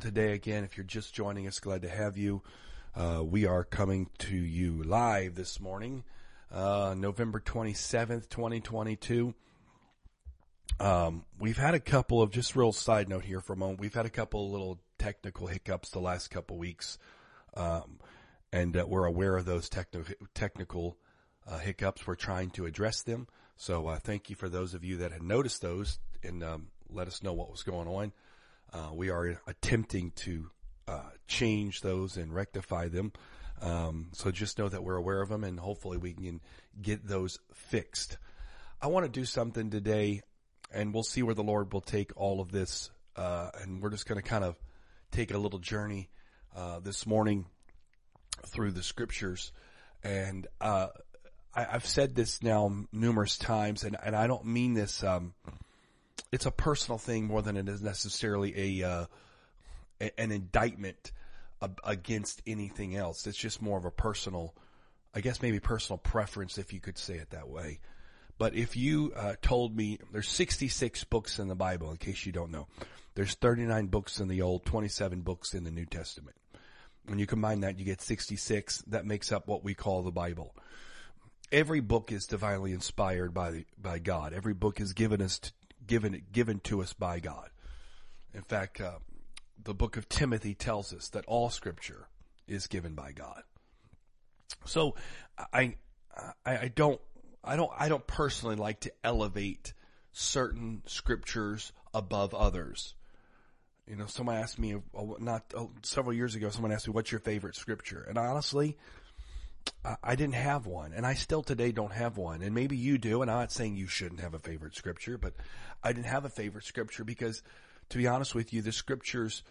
today again. If you're just joining us, glad to have you. Uh, we are coming to you live this morning, uh, November 27th, 2022. Um, we've had a couple of just real side note here for a moment. We've had a couple of little technical hiccups the last couple weeks, um, and uh, we're aware of those technical technical uh, hiccups. We're trying to address them. So uh, thank you for those of you that had noticed those and um, let us know what was going on. Uh, we are attempting to uh, change those and rectify them. Um, so just know that we're aware of them and hopefully we can get those fixed. I want to do something today and we'll see where the Lord will take all of this. Uh, and we're just going to kind of take a little journey, uh, this morning through the scriptures. And, uh, I, have said this now numerous times and, and I don't mean this, um, it's a personal thing more than it is necessarily a, uh, an indictment against anything else. It's just more of a personal, I guess maybe personal preference, if you could say it that way. But if you uh, told me there's 66 books in the Bible, in case you don't know, there's 39 books in the Old, 27 books in the New Testament. When you combine that, you get 66. That makes up what we call the Bible. Every book is divinely inspired by by God. Every book is given us to, given given to us by God. In fact, uh, the book of Timothy tells us that all Scripture is given by God. So, I, I, don't, I don't, I don't personally like to elevate certain scriptures above others. You know, someone asked me, uh, not uh, several years ago, someone asked me, what's your favorite scripture? And honestly, I didn't have one, and I still today don't have one. And maybe you do, and I'm not saying you shouldn't have a favorite scripture, but I didn't have a favorite scripture because, to be honest with you, the scriptures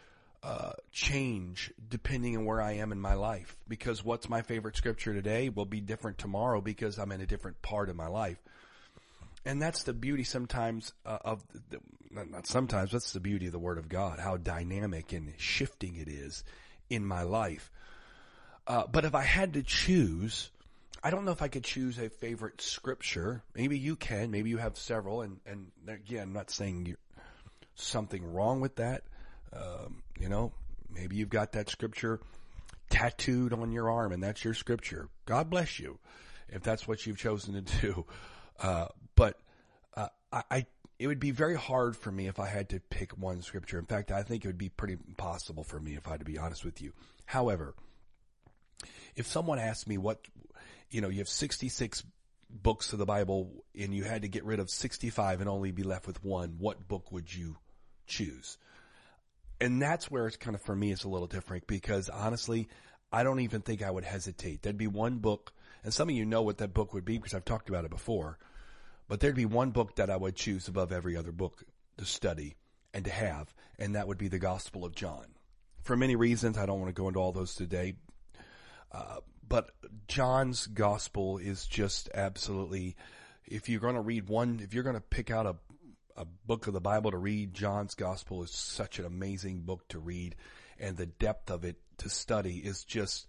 uh, change depending on where I am in my life. Because what's my favorite scripture today will be different tomorrow because I'm in a different part of my life. And that's the beauty sometimes uh, of the, not sometimes. That's the beauty of the Word of God. How dynamic and shifting it is in my life. Uh, but if I had to choose, I don't know if I could choose a favorite scripture. Maybe you can. Maybe you have several. And, and again, I'm not saying something wrong with that. Um, you know, maybe you've got that scripture tattooed on your arm and that's your scripture. God bless you if that's what you've chosen to do. Uh, but, uh, I, I, it would be very hard for me if I had to pick one scripture. In fact, I think it would be pretty impossible for me if I had to be honest with you. However, if someone asked me what, you know, you have 66 books of the Bible and you had to get rid of 65 and only be left with one, what book would you choose? And that's where it's kind of, for me, it's a little different because honestly, I don't even think I would hesitate. There'd be one book, and some of you know what that book would be because I've talked about it before, but there'd be one book that I would choose above every other book to study and to have, and that would be the Gospel of John. For many reasons, I don't want to go into all those today, but John's gospel is just absolutely, if you're going to read one, if you're going to pick out a, a book of the Bible to read, John's gospel is such an amazing book to read and the depth of it to study is just,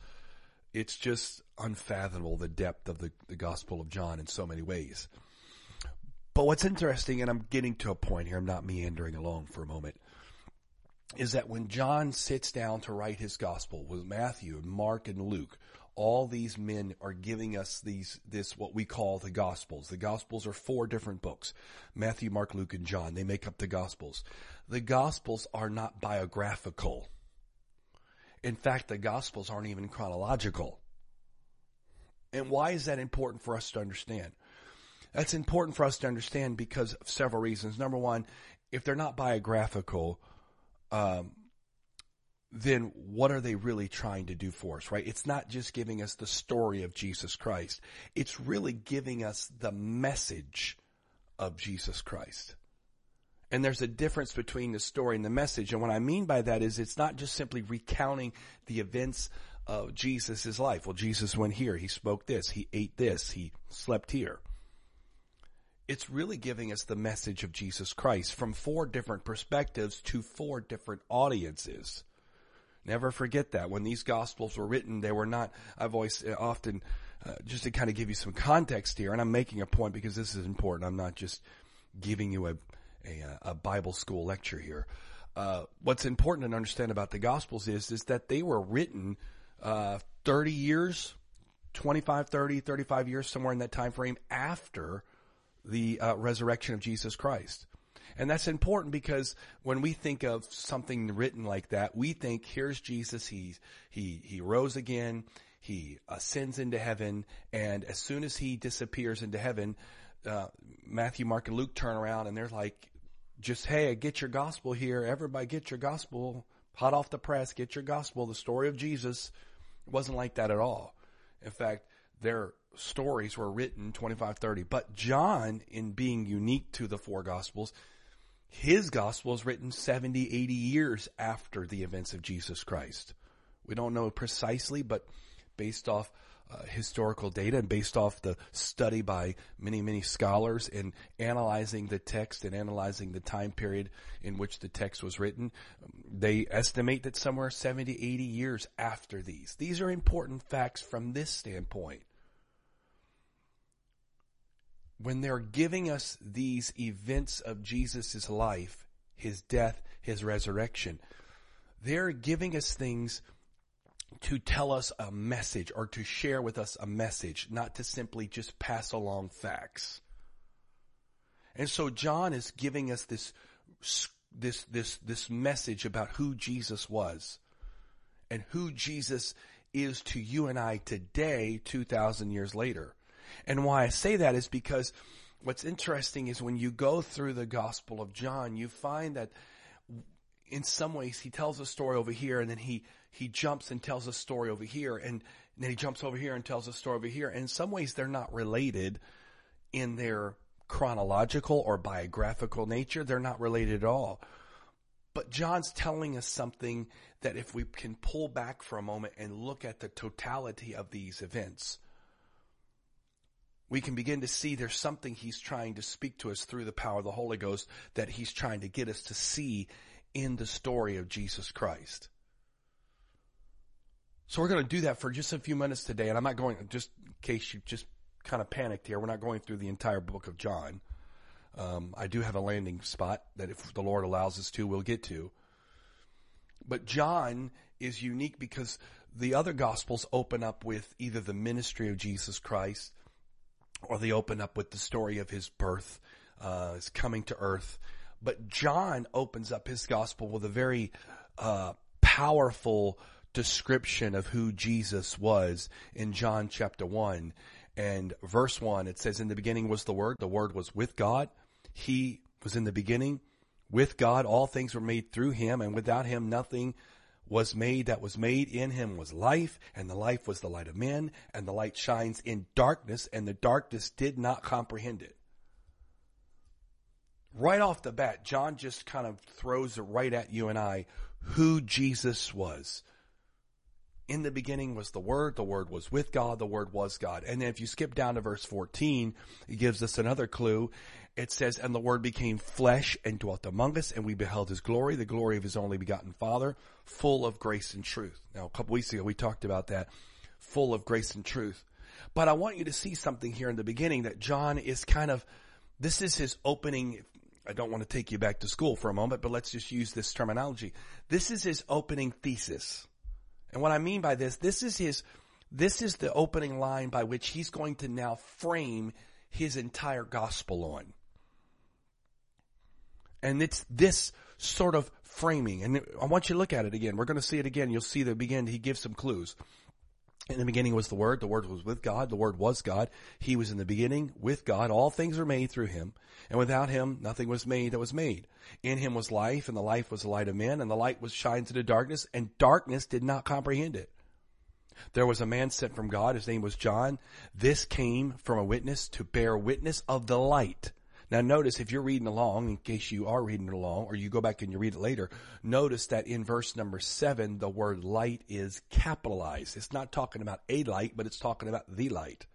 it's just unfathomable the depth of the, the gospel of John in so many ways. But what's interesting, and I'm getting to a point here, I'm not meandering along for a moment is that when John sits down to write his gospel with Matthew, and Mark, and Luke, all these men are giving us these, this, what we call the gospels. The gospels are four different books. Matthew, Mark, Luke, and John. They make up the gospels. The gospels are not biographical. In fact, the gospels aren't even chronological. And why is that important for us to understand? That's important for us to understand because of several reasons. Number one, if they're not biographical, um, then what are they really trying to do for us, right? It's not just giving us the story of Jesus Christ. It's really giving us the message of Jesus Christ. And there's a difference between the story and the message. And what I mean by that is it's not just simply recounting the events of Jesus' life. Well, Jesus went here. He spoke this. He ate this. He slept here it's really giving us the message of Jesus Christ from four different perspectives to four different audiences. Never forget that when these gospels were written, they were not, I've always uh, often, uh, just to kind of give you some context here, and I'm making a point because this is important. I'm not just giving you a, a, uh, a Bible school lecture here. uh, what's important to understand about the Gospels is is that they were written uh, 30 years, 25, 30, 35 years, somewhere in that time frame after the uh, resurrection of Jesus Christ. And that's important because when we think of something written like that, we think here's Jesus. He he he rose again. He ascends into heaven, and as soon as he disappears into heaven, uh, Matthew, Mark, and Luke turn around and they're like, just hey, get your gospel here. Everybody, get your gospel hot off the press. Get your gospel. The story of Jesus wasn't like that at all. In fact, their stories were written 25, 30. But John, in being unique to the four gospels, his gospel is written 70, 80 years after the events of Jesus Christ. We don't know precisely, but based off uh, historical data and based off the study by many, many scholars in analyzing the text and analyzing the time period in which the text was written, they estimate that somewhere 70, 80 years after these. These are important facts from this standpoint when they're giving us these events of Jesus' life, his death, his resurrection, they're giving us things to tell us a message or to share with us a message, not to simply just pass along facts. And so John is giving us this, this, this, this message about who Jesus was and who Jesus is to you and I today, 2,000 years later. And why I say that is because what's interesting is when you go through the Gospel of John, you find that in some ways he tells a story over here and then he, he jumps and tells a story over here and, and then he jumps over here and tells a story over here. And in some ways they're not related in their chronological or biographical nature. They're not related at all. But John's telling us something that if we can pull back for a moment and look at the totality of these events, we can begin to see there's something he's trying to speak to us through the power of the Holy Ghost that he's trying to get us to see in the story of Jesus Christ. So we're going to do that for just a few minutes today, and I'm not going, just in case you just kind of panicked here, we're not going through the entire book of John. Um, I do have a landing spot that if the Lord allows us to, we'll get to. But John is unique because the other gospels open up with either the ministry of Jesus Christ or they open up with the story of his birth, uh, his coming to earth. But John opens up his gospel with a very uh, powerful description of who Jesus was in John chapter 1 and verse 1. It says, In the beginning was the Word, the Word was with God. He was in the beginning with God. All things were made through him, and without him nothing was made that was made in him was life and the life was the light of men and the light shines in darkness and the darkness did not comprehend it. Right off the bat, John just kind of throws it right at you and I who Jesus was. In the beginning was the Word, the Word was with God, the Word was God. And then if you skip down to verse 14, it gives us another clue it says, and the word became flesh and dwelt among us, and we beheld his glory, the glory of his only begotten father, full of grace and truth. Now, a couple weeks ago, we talked about that, full of grace and truth. But I want you to see something here in the beginning that John is kind of, this is his opening. I don't want to take you back to school for a moment, but let's just use this terminology. This is his opening thesis. And what I mean by this, this is his, this is the opening line by which he's going to now frame his entire gospel on. And it's this sort of framing. And I want you to look at it again. We're going to see it again. You'll see the begin. He gives some clues. In the beginning was the Word. The Word was with God. The Word was God. He was in the beginning with God. All things were made through Him. And without Him, nothing was made that was made. In Him was life, and the life was the light of men, and the light was shines into darkness, and darkness did not comprehend it. There was a man sent from God. His name was John. This came from a witness to bear witness of the light now notice if you're reading along, in case you are reading along, or you go back and you read it later, notice that in verse number seven, the word light is capitalized. It's not talking about a light, but it's talking about the light.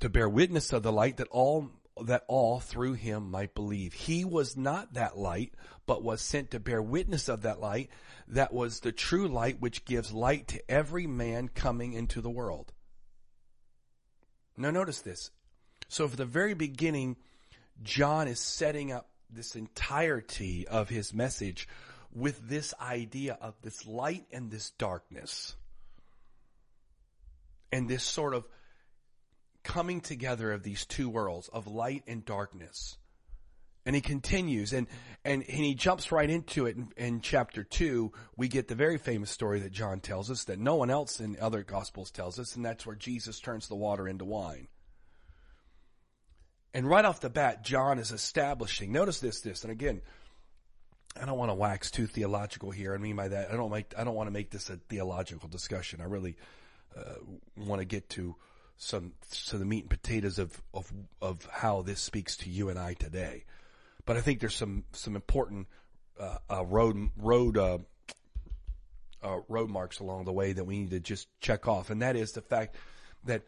To bear witness of the light that all that all through him might believe. He was not that light, but was sent to bear witness of that light that was the true light which gives light to every man coming into the world. Now notice this. So from the very beginning, John is setting up this entirety of his message with this idea of this light and this darkness. And this sort of coming together of these two worlds of light and darkness. And he continues and, and, and he jumps right into it in, in, chapter two. We get the very famous story that John tells us that no one else in other gospels tells us. And that's where Jesus turns the water into wine. And right off the bat, John is establishing, notice this, this, and again, I don't want to wax too theological here. I mean by that, I don't make, I don't want to make this a theological discussion. I really, uh, want to get to some, to the meat and potatoes of, of, of how this speaks to you and I today. But I think there's some, some important, uh, uh, road, road, uh, uh, road marks along the way that we need to just check off. And that is the fact that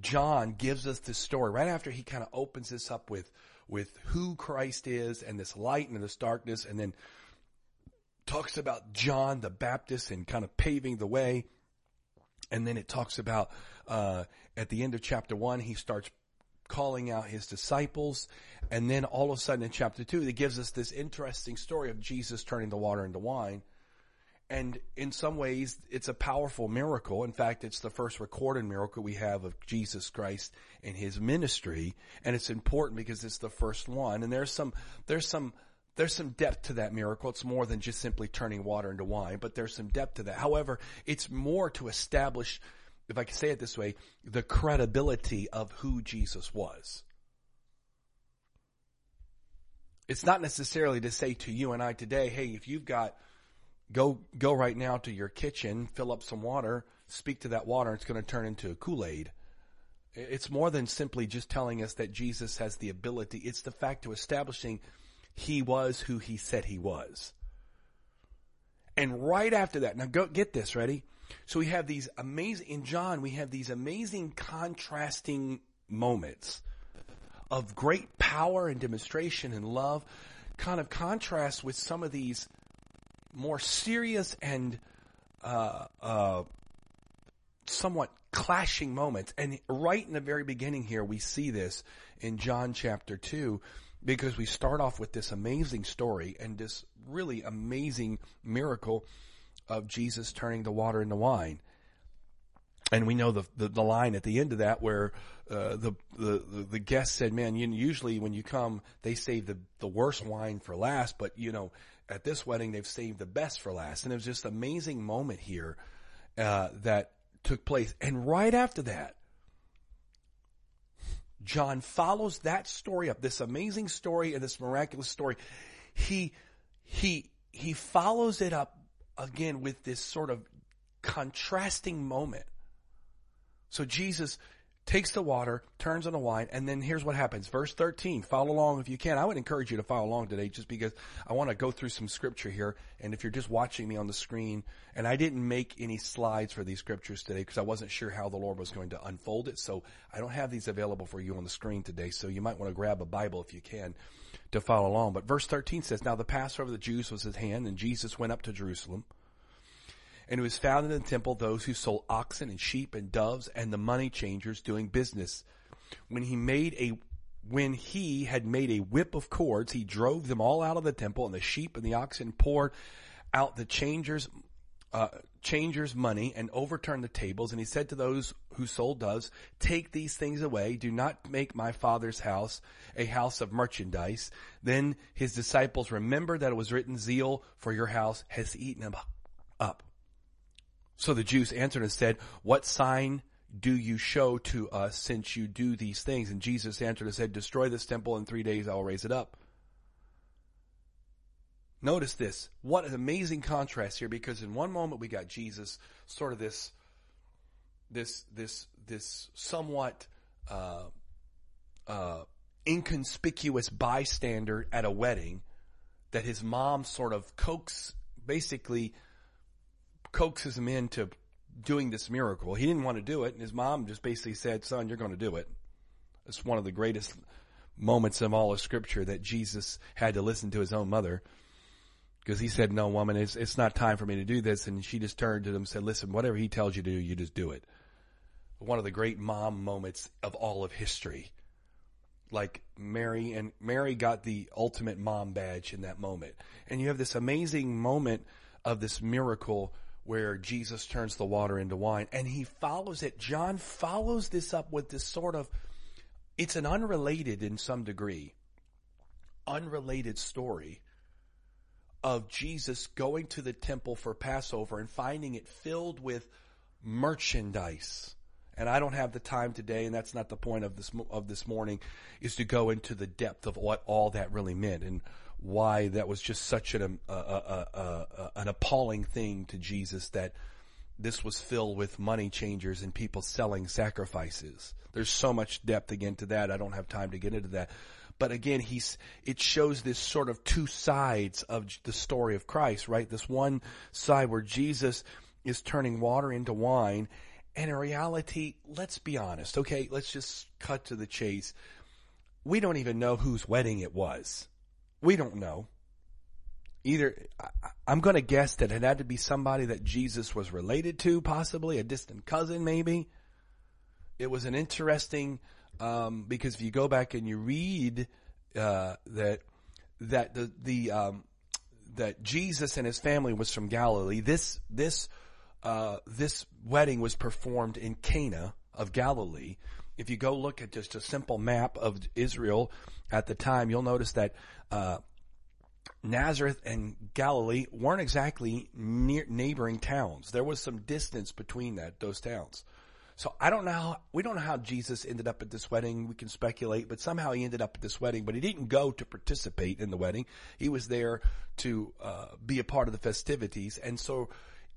John gives us this story right after he kind of opens this up with, with who Christ is and this light and this darkness and then talks about John the Baptist and kind of paving the way. And then it talks about, uh, at the end of chapter one, he starts calling out his disciples. And then all of a sudden in chapter two, it gives us this interesting story of Jesus turning the water into wine. And in some ways, it's a powerful miracle. In fact, it's the first recorded miracle we have of Jesus Christ and his ministry. And it's important because it's the first one. And there's some, there's some, there's some depth to that miracle. It's more than just simply turning water into wine, but there's some depth to that. However, it's more to establish, if I can say it this way, the credibility of who Jesus was. It's not necessarily to say to you and I today, hey, if you've got go go right now to your kitchen, fill up some water, speak to that water, it's going to turn into a Kool-Aid. It's more than simply just telling us that Jesus has the ability. It's the fact of establishing he was who he said he was. And right after that, now go get this, ready? So we have these amazing, in John, we have these amazing contrasting moments of great power and demonstration and love, kind of contrast with some of these more serious and uh, uh, somewhat clashing moments. And right in the very beginning here, we see this in John chapter 2 because we start off with this amazing story and this really amazing miracle of Jesus turning the water into wine. And we know the, the, the line at the end of that where uh, the, the the guest said, "Man, you, usually when you come, they save the the worst wine for last, but you know at this wedding, they've saved the best for last. And it was just an amazing moment here, uh, that took place. And right after that, John follows that story up, this amazing story and this miraculous story. He, he, he follows it up again with this sort of contrasting moment. So Jesus takes the water, turns on the wine, and then here's what happens. Verse 13, follow along if you can. I would encourage you to follow along today just because I want to go through some scripture here. And if you're just watching me on the screen, and I didn't make any slides for these scriptures today because I wasn't sure how the Lord was going to unfold it. So I don't have these available for you on the screen today. So you might want to grab a Bible if you can to follow along. But verse 13 says, Now the Passover of the Jews was at hand and Jesus went up to Jerusalem. And it was found in the temple those who sold oxen and sheep and doves and the money changers doing business. When he made a when he had made a whip of cords, he drove them all out of the temple, and the sheep and the oxen poured out the changers, uh, changers' money and overturned the tables. And he said to those who sold doves, "Take these things away. Do not make my father's house a house of merchandise." Then his disciples remembered that it was written, "Zeal for your house has eaten up." So the Jews answered and said, what sign do you show to us since you do these things? And Jesus answered and said, destroy this temple in three days I will raise it up. Notice this. What an amazing contrast here because in one moment we got Jesus sort of this, this, this, this somewhat, uh, uh, inconspicuous bystander at a wedding that his mom sort of coax, basically coaxes him into doing this miracle. He didn't want to do it, and his mom just basically said, son, you're going to do it. It's one of the greatest moments of all of scripture that Jesus had to listen to his own mother. Because he said, no woman, it's, it's not time for me to do this. And she just turned to him and said, listen, whatever he tells you to do, you just do it. One of the great mom moments of all of history. like Mary and Mary got the ultimate mom badge in that moment. And you have this amazing moment of this miracle where Jesus turns the water into wine and he follows it. John follows this up with this sort of, it's an unrelated in some degree, unrelated story of Jesus going to the temple for Passover and finding it filled with merchandise. And I don't have the time today, and that's not the point of this of this morning, is to go into the depth of what all that really meant and why that was just such an an appalling thing to Jesus that this was filled with money changers and people selling sacrifices. There's so much depth again to that. I don't have time to get into that. But again, he's, it shows this sort of two sides of the story of Christ, right? This one side where Jesus is turning water into wine. And in reality, let's be honest, okay? Let's just cut to the chase. We don't even know whose wedding it was. We don't know. Either, I'm going to guess that it had to be somebody that Jesus was related to, possibly a distant cousin, maybe. It was an interesting um, because if you go back and you read uh, that that the the um, that Jesus and his family was from Galilee. This this uh, this wedding was performed in Cana of Galilee. If you go look at just a simple map of Israel at the time, you'll notice that uh, Nazareth and Galilee weren't exactly near neighboring towns. There was some distance between that those towns. So I don't know. How, we don't know how Jesus ended up at this wedding. We can speculate, but somehow he ended up at this wedding. But he didn't go to participate in the wedding. He was there to uh, be a part of the festivities. And so,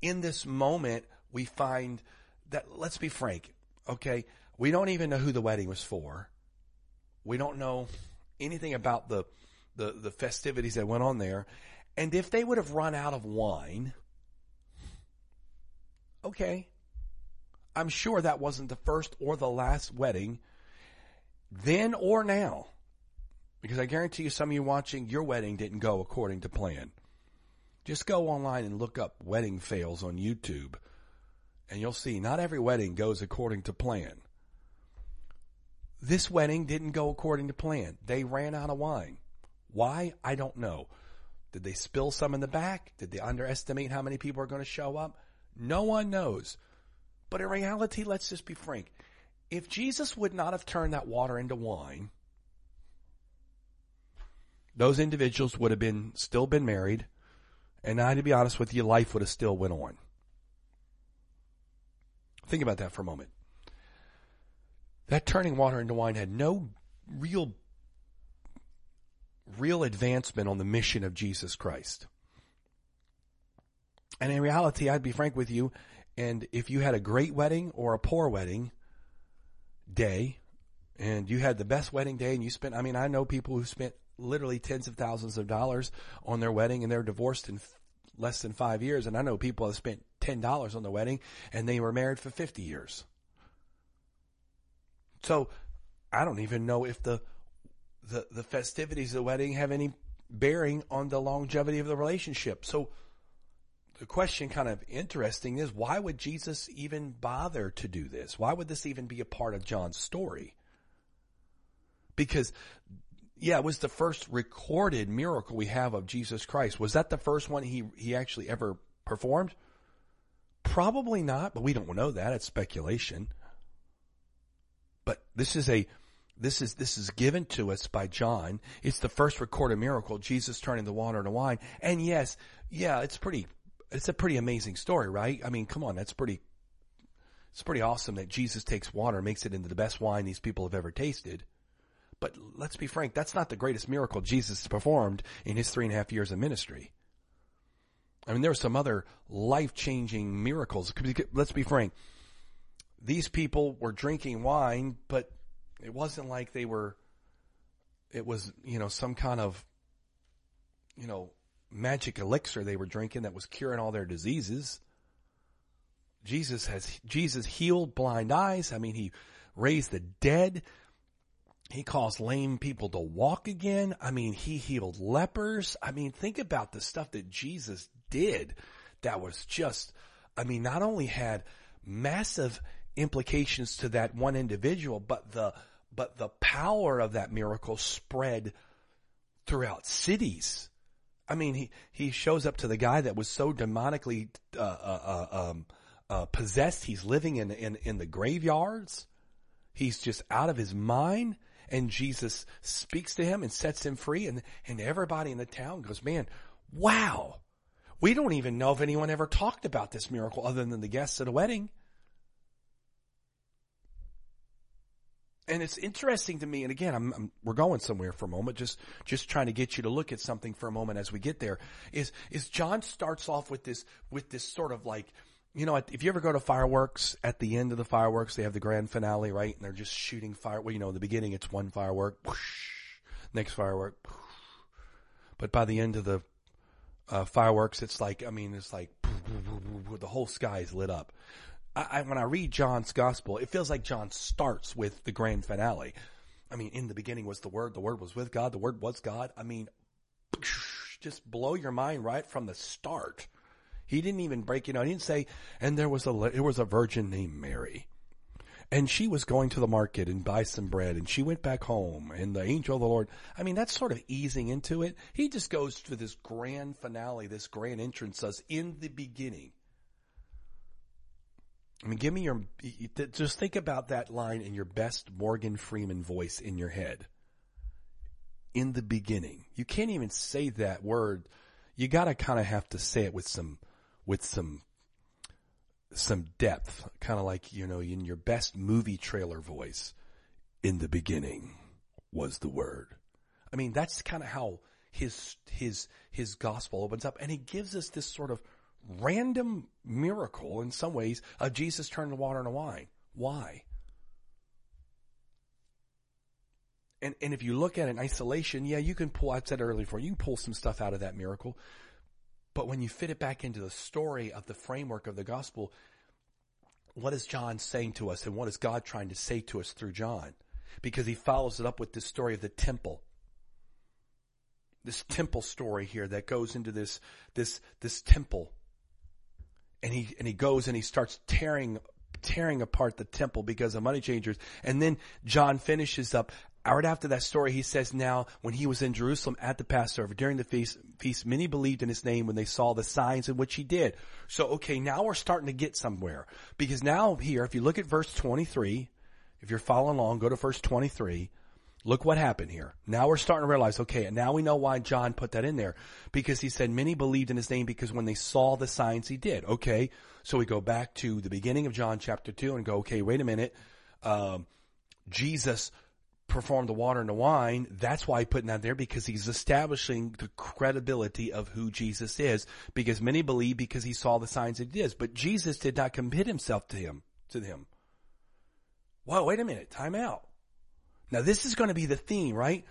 in this moment, we find that. Let's be frank. Okay, we don't even know who the wedding was for. We don't know anything about the the, the festivities that went on there. And if they would have run out of wine, okay, I'm sure that wasn't the first or the last wedding then or now. Because I guarantee you some of you watching, your wedding didn't go according to plan. Just go online and look up wedding fails on YouTube and you'll see not every wedding goes according to plan. This wedding didn't go according to plan. They ran out of wine. Why? I don't know. Did they spill some in the back? Did they underestimate how many people are going to show up? No one knows. But in reality, let's just be frank. If Jesus would not have turned that water into wine, those individuals would have been still been married, and I, to be honest with you, life would have still went on. Think about that for a moment. That turning water into wine had no real real advancement on the mission of Jesus Christ. And in reality, I'd be frank with you, and if you had a great wedding or a poor wedding day, and you had the best wedding day and you spent, I mean, I know people who spent literally tens of thousands of dollars on their wedding and they're divorced in less than five years. And I know people have spent $10 on the wedding and they were married for 50 years. So I don't even know if the, the, the festivities of the wedding have any bearing on the longevity of the relationship. So the question kind of interesting is why would Jesus even bother to do this? Why would this even be a part of John's story? Because yeah, it was the first recorded miracle we have of Jesus Christ. Was that the first one he he actually ever performed? Probably not, but we don't know that. It's speculation. But this is a this is this is given to us by John. It's the first recorded miracle, Jesus turning the water into wine. And yes, yeah, it's pretty it's a pretty amazing story, right? I mean, come on, that's pretty, it's pretty awesome that Jesus takes water, makes it into the best wine these people have ever tasted. But let's be frank, that's not the greatest miracle Jesus performed in his three and a half years of ministry. I mean, there were some other life-changing miracles. Let's be frank. These people were drinking wine, but it wasn't like they were, it was, you know, some kind of, you know, magic elixir they were drinking that was curing all their diseases. Jesus has, Jesus healed blind eyes. I mean, he raised the dead. He caused lame people to walk again. I mean, he healed lepers. I mean, think about the stuff that Jesus did that was just, I mean, not only had massive implications to that one individual, but the but the power of that miracle spread throughout cities. I mean, he, he shows up to the guy that was so demonically uh, uh, uh, um, uh, possessed. He's living in, in, in the graveyards. He's just out of his mind. And Jesus speaks to him and sets him free. And, and everybody in the town goes, man, wow. We don't even know if anyone ever talked about this miracle other than the guests at a wedding. And it's interesting to me. And again, I'm, I'm, we're going somewhere for a moment, just just trying to get you to look at something for a moment as we get there. Is is John starts off with this with this sort of like. You know, if you ever go to fireworks, at the end of the fireworks, they have the grand finale, right? And they're just shooting fire. Well, you know, in the beginning, it's one firework, whoosh, next firework, whoosh. but by the end of the uh, fireworks, it's like, I mean, it's like the whole sky is lit up. I, when I read John's gospel, it feels like John starts with the grand finale. I mean, in the beginning was the Word, the Word was with God, the Word was God. I mean, just blow your mind right from the start. He didn't even break it out. He didn't say, and there was a, it was a virgin named Mary. And she was going to the market and buy some bread and she went back home and the angel of the Lord. I mean, that's sort of easing into it. He just goes to this grand finale, this grand entrance us in the beginning. I mean, give me your, just think about that line in your best Morgan Freeman voice in your head. In the beginning. You can't even say that word. You gotta kind of have to say it with some, with some, some depth. Kind of like, you know, in your best movie trailer voice. In the beginning was the word. I mean, that's kind of how his, his, his gospel opens up and he gives us this sort of random miracle in some ways of Jesus turning the water into wine. Why? And, and if you look at it in isolation, yeah, you can pull, I said earlier before, you can pull some stuff out of that miracle. But when you fit it back into the story of the framework of the gospel, what is John saying to us and what is God trying to say to us through John? Because he follows it up with this story of the temple. This temple story here that goes into this, this, this temple and he and he goes and he starts tearing tearing apart the temple because of money changers. And then John finishes up right after that story. He says, "Now, when he was in Jerusalem at the Passover during the feast, feast, many believed in his name when they saw the signs in which he did." So, okay, now we're starting to get somewhere because now here, if you look at verse twenty-three, if you're following along, go to verse twenty-three. Look what happened here. Now we're starting to realize, okay, and now we know why John put that in there. Because he said many believed in his name because when they saw the signs he did. Okay, so we go back to the beginning of John chapter 2 and go, okay, wait a minute. Um, Jesus performed the water and the wine. That's why he putting that there because he's establishing the credibility of who Jesus is. Because many believe because he saw the signs that he did. But Jesus did not commit himself to him, to them. Well, wait a minute. Time out. Now this is going to be the theme, right?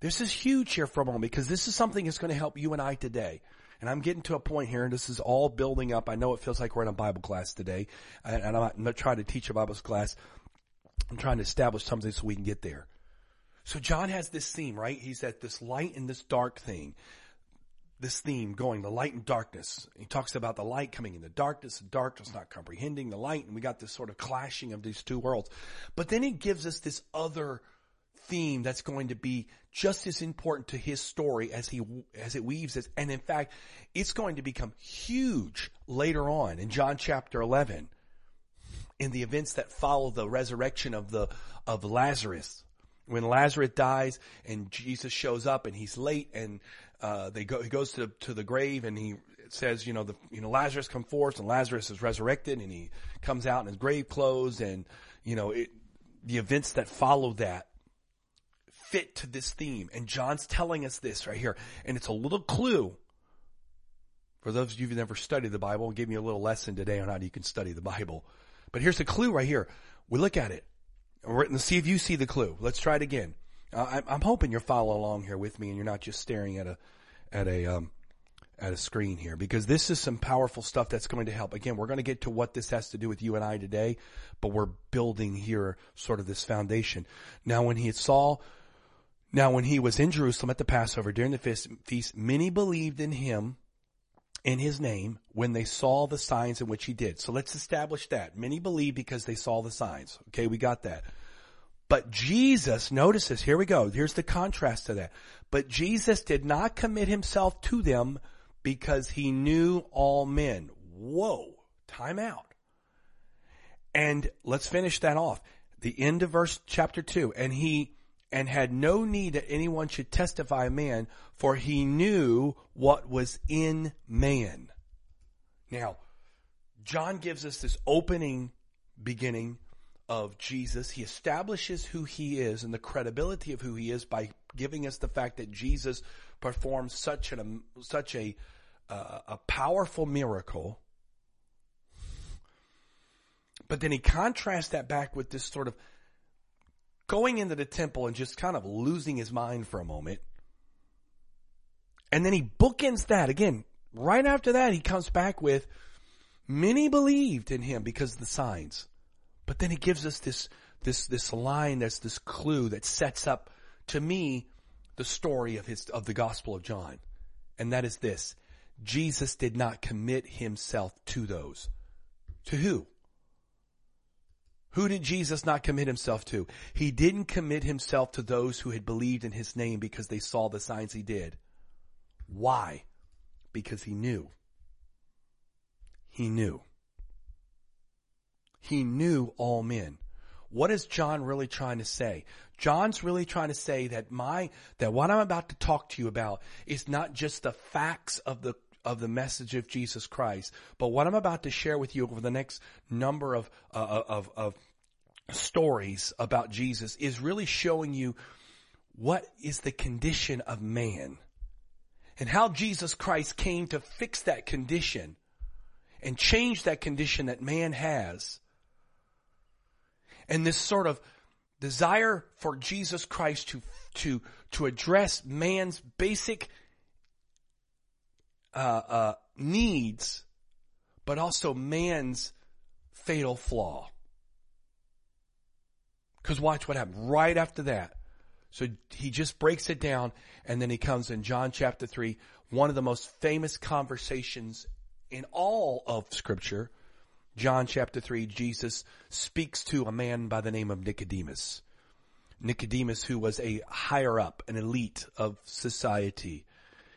This is huge here for a moment because this is something that's going to help you and I today. And I'm getting to a point here, and this is all building up. I know it feels like we're in a Bible class today, and, I'm not, trying to teach a Bible class. I'm trying to establish something so we can get there. So John has this theme, right? He's at this light and this dark thing. This theme going, the light and darkness. He talks about the light coming in the darkness, the darkness not comprehending the light, and we got this sort of clashing of these two worlds. But then he gives us this other theme that's going to be just as important to his story as he, as it weaves it. And in fact, it's going to become huge later on in John chapter 11 in the events that follow the resurrection of the, of Lazarus. When Lazarus dies and Jesus shows up and he's late and, uh, they go, he goes to, to the grave and he says, you know, the, you know, Lazarus come forth and Lazarus is resurrected and he comes out in his grave clothes and, you know, it, the events that follow that fit to this theme. And John's telling us this right here. And it's a little clue for those of you who've never studied the Bible. Give me a little lesson today on how you can study the Bible. But here's the clue right here. We look at it. Let's see if you see the clue. Let's try it again. Uh, I'm hoping you're following along here with me and you're not just staring at a, at a, um, at a screen here because this is some powerful stuff that's going to help. Again, we're going to get to what this has to do with you and I today, but we're building here sort of this foundation. Now when he saw now, when he was in Jerusalem at the Passover during the feast, many believed in him in his name when they saw the signs in which he did. So let's establish that. Many believed because they saw the signs. Okay, we got that. But Jesus, notices, here we go. Here's the contrast to that. But Jesus did not commit himself to them because he knew all men. Whoa, time out. And let's finish that off. The end of verse chapter two. And he, and had no need that anyone should testify man, for he knew what was in man. Now, John gives us this opening beginning of Jesus. He establishes who he is and the credibility of who he is by giving us the fact that Jesus performed such an such a uh, a powerful miracle. But then he contrasts that back with this sort of going into the temple and just kind of losing his mind for a moment. And then he bookends that again. Right after that, he comes back with many believed in him because of the signs. But then he gives us this, this, this line that's this clue that sets up to me the story of his, of the gospel of John. And that is this. Jesus did not commit himself to those. To who? Who did Jesus not commit himself to? He didn't commit himself to those who had believed in his name because they saw the signs he did. Why? Because he knew. He knew. He knew all men. What is John really trying to say? John's really trying to say that my, that what I'm about to talk to you about is not just the facts of the of the message of Jesus Christ. But what I'm about to share with you over the next number of, uh, of, of stories about Jesus is really showing you what is the condition of man and how Jesus Christ came to fix that condition and change that condition that man has. And this sort of desire for Jesus Christ to, to, to address man's basic uh, uh, needs, but also man's fatal flaw. Because watch what happened right after that. So he just breaks it down, and then he comes in John chapter 3, one of the most famous conversations in all of Scripture. John chapter 3, Jesus speaks to a man by the name of Nicodemus. Nicodemus, who was a higher up, an elite of society.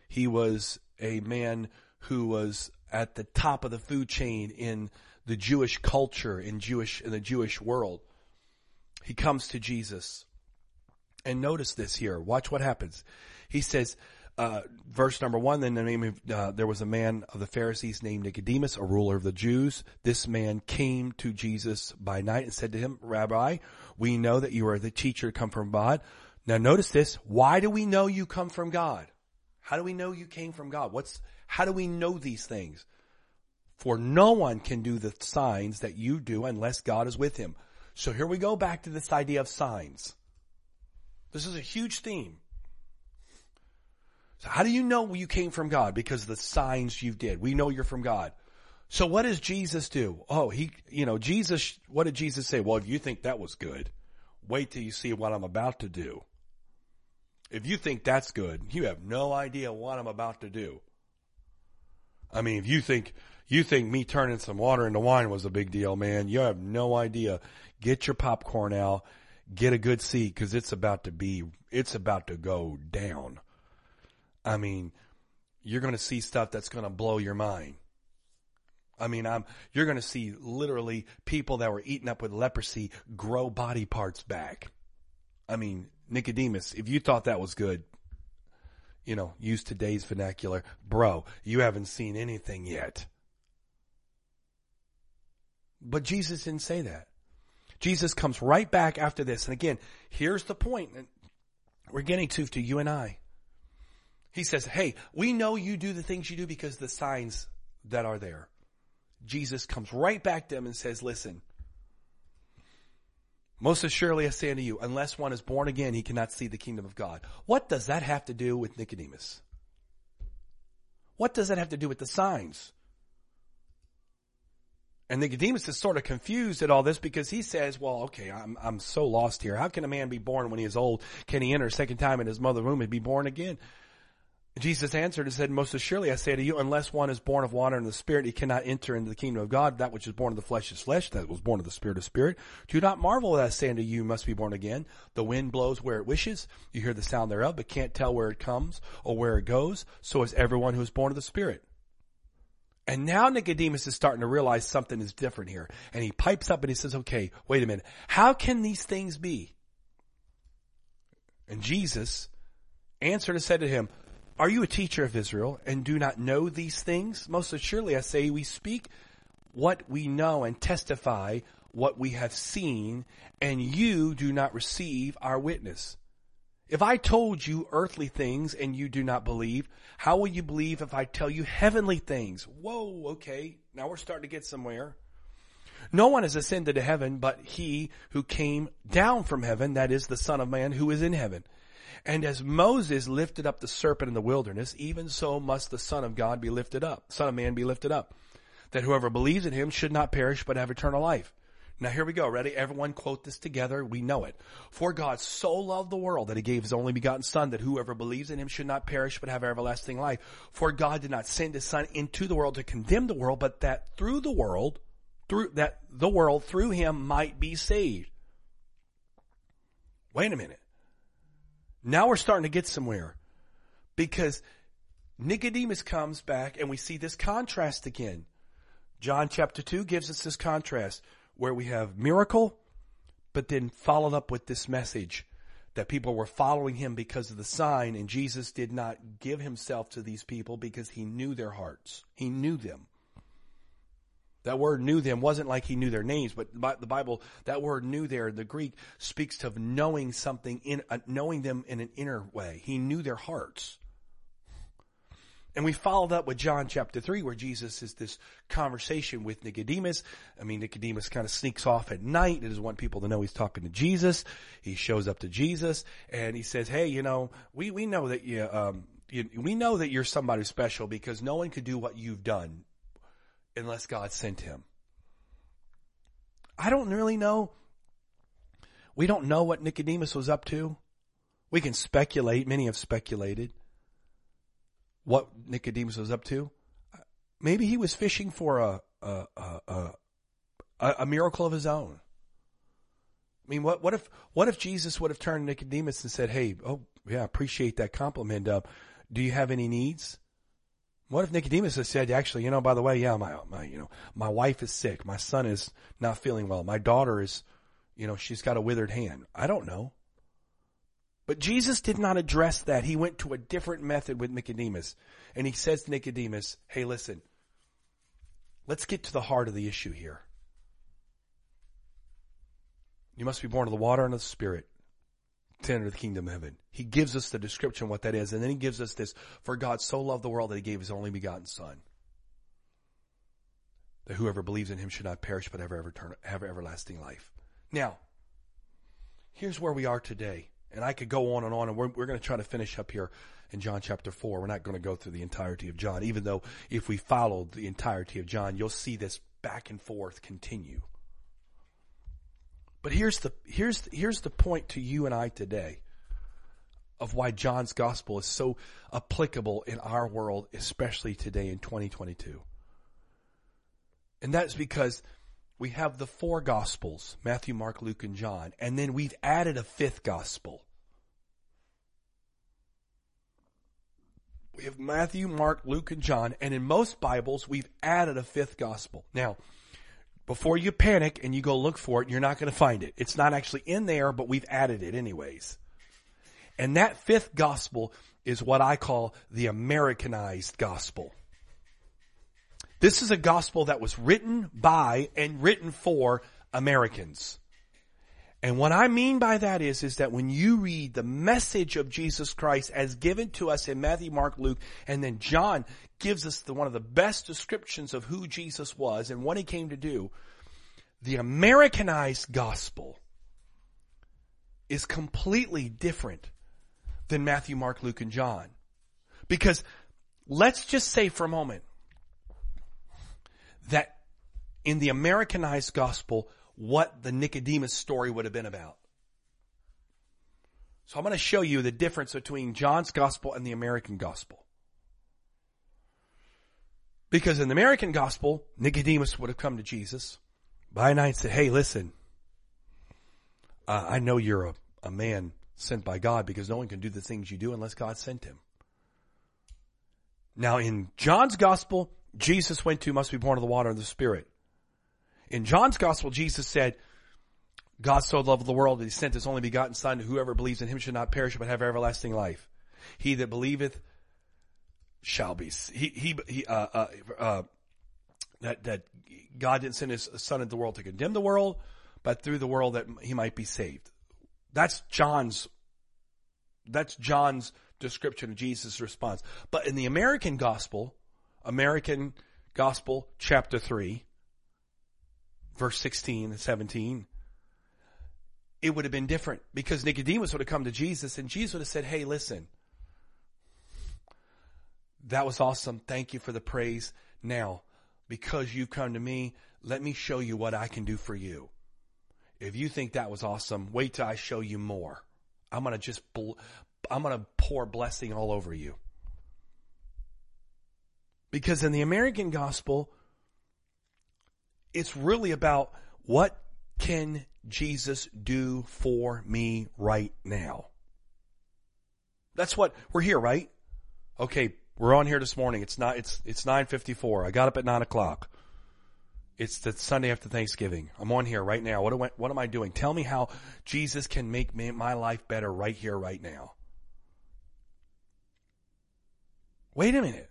He was a man who was at the top of the food chain in the Jewish culture, in Jewish, in the Jewish world. He comes to Jesus. And notice this here. Watch what happens. He says, uh, verse number one, then the name of, uh, there was a man of the Pharisees named Nicodemus, a ruler of the Jews. This man came to Jesus by night and said to him, Rabbi, we know that you are the teacher come from God. Now notice this. Why do we know you come from God? How do we know you came from God? What's, how do we know these things? For no one can do the signs that you do unless God is with him. So here we go back to this idea of signs. This is a huge theme. So how do you know you came from God? Because the signs you did. We know you're from God. So what does Jesus do? Oh, he, you know, Jesus, what did Jesus say? Well, if you think that was good, wait till you see what I'm about to do. If you think that's good, you have no idea what I'm about to do. I mean, if you think, you think me turning some water into wine was a big deal, man, you have no idea. Get your popcorn out, get a good seat, cause it's about to be, it's about to go down. I mean, you're gonna see stuff that's gonna blow your mind. I mean, I'm, you're gonna see literally people that were eaten up with leprosy grow body parts back. I mean, Nicodemus, if you thought that was good, you know, use today's vernacular, bro, you haven't seen anything yet. But Jesus didn't say that. Jesus comes right back after this. And again, here's the point that we're getting to, to you and I. He says, Hey, we know you do the things you do because the signs that are there. Jesus comes right back to them and says, Listen, most assuredly I say unto you, unless one is born again, he cannot see the kingdom of God. What does that have to do with Nicodemus? What does that have to do with the signs? And Nicodemus is sort of confused at all this because he says, well, okay, I'm, I'm so lost here. How can a man be born when he is old? Can he enter a second time in his mother's womb and be born again? Jesus answered and said, Most assuredly I say to you, unless one is born of water and the Spirit, he cannot enter into the kingdom of God. That which is born of the flesh is flesh, that was born of the Spirit is spirit. Do not marvel that I say unto you, you must be born again. The wind blows where it wishes. You hear the sound thereof, but can't tell where it comes or where it goes. So is everyone who is born of the Spirit. And now Nicodemus is starting to realize something is different here. And he pipes up and he says, okay, wait a minute. How can these things be? And Jesus answered and said to him, are you a teacher of Israel and do not know these things? Most assuredly I say we speak what we know and testify what we have seen and you do not receive our witness. If I told you earthly things and you do not believe, how will you believe if I tell you heavenly things? Whoa, okay. Now we're starting to get somewhere. No one has ascended to heaven but he who came down from heaven, that is the son of man who is in heaven. And as Moses lifted up the serpent in the wilderness, even so must the Son of God be lifted up, Son of Man be lifted up, that whoever believes in him should not perish but have eternal life. Now here we go. Ready? Everyone quote this together. We know it. For God so loved the world that he gave his only begotten son that whoever believes in him should not perish but have everlasting life. For God did not send his son into the world to condemn the world, but that through the world, through that the world through him might be saved. Wait a minute. Now we're starting to get somewhere because Nicodemus comes back and we see this contrast again. John chapter 2 gives us this contrast where we have miracle, but then followed up with this message that people were following him because of the sign and Jesus did not give himself to these people because he knew their hearts. He knew them. That word knew them wasn't like he knew their names, but the Bible, that word knew there, the Greek speaks of knowing something in, uh, knowing them in an inner way. He knew their hearts. And we followed up with John chapter 3 where Jesus is this conversation with Nicodemus. I mean, Nicodemus kind of sneaks off at night. He doesn't want people to know he's talking to Jesus. He shows up to Jesus and he says, Hey, you know, we, we know that you, um, you, we know that you're somebody special because no one could do what you've done unless God sent him. I don't really know. We don't know what Nicodemus was up to. We can speculate. Many have speculated what Nicodemus was up to. Maybe he was fishing for a, a, a, a, a miracle of his own. I mean, what, what if, what if Jesus would have turned to Nicodemus and said, Hey, oh, yeah, I appreciate that compliment. Uh, do you have any needs? What if Nicodemus has said, actually, you know, by the way, yeah, my, my, you know, my wife is sick. My son is not feeling well. My daughter is, you know, she's got a withered hand. I don't know. But Jesus did not address that. He went to a different method with Nicodemus. And he says to Nicodemus, hey, listen, let's get to the heart of the issue here. You must be born of the water and of the spirit enter the kingdom of heaven. He gives us the description what that is, and then he gives us this, for God so loved the world that he gave his only begotten son. That whoever believes in him should not perish but have, ever turn, have everlasting life. Now, here's where we are today. And I could go on and on, and we're, we're going to try to finish up here in John chapter 4. We're not going to go through the entirety of John, even though if we followed the entirety of John, you'll see this back and forth continue. But here's the, here's, here's the point to you and I today of why John's gospel is so applicable in our world, especially today in 2022. And that's because we have the four gospels, Matthew, Mark, Luke, and John, and then we've added a fifth gospel. We have Matthew, Mark, Luke, and John, and in most Bibles, we've added a fifth gospel. Now, before you panic and you go look for it, you're not going to find it. It's not actually in there, but we've added it anyways. And that fifth gospel is what I call the Americanized gospel. This is a gospel that was written by and written for Americans. And what I mean by that is, is that when you read the message of Jesus Christ as given to us in Matthew, Mark, Luke, and then John gives us the, one of the best descriptions of who Jesus was and what he came to do, the Americanized gospel is completely different than Matthew, Mark, Luke, and John. Because let's just say for a moment that in the Americanized gospel, what the Nicodemus story would have been about. So I'm going to show you the difference between John's gospel and the American gospel. Because in the American gospel, Nicodemus would have come to Jesus by night said, Hey, listen, uh, I know you're a, a man sent by God because no one can do the things you do unless God sent him. Now in John's gospel, Jesus went to must be born of the water and the spirit. In John's gospel, Jesus said, God so loved the world that he sent his only begotten son, whoever believes in him should not perish but have everlasting life. He that believeth shall be, he, he, he uh, uh, uh, that, that God didn't send his son into the world to condemn the world, but through the world that he might be saved. That's John's, that's John's description of Jesus' response. But in the American gospel, American gospel chapter 3, verse 16 and 17, it would have been different because Nicodemus would have come to Jesus and Jesus would have said, Hey, listen, that was awesome. Thank you for the praise. Now, because you've come to me, let me show you what I can do for you. If you think that was awesome, wait till I show you more. I'm going to just, I'm going to pour blessing all over you. Because in the American gospel, it's really about what can Jesus do for me right now? That's what we're here, right? Okay, we're on here this morning. It's not, it's, it's 954. I got up at nine o'clock. It's the Sunday after Thanksgiving. I'm on here right now. What, do I, what am I doing? Tell me how Jesus can make me, my life better right here, right now. Wait a minute.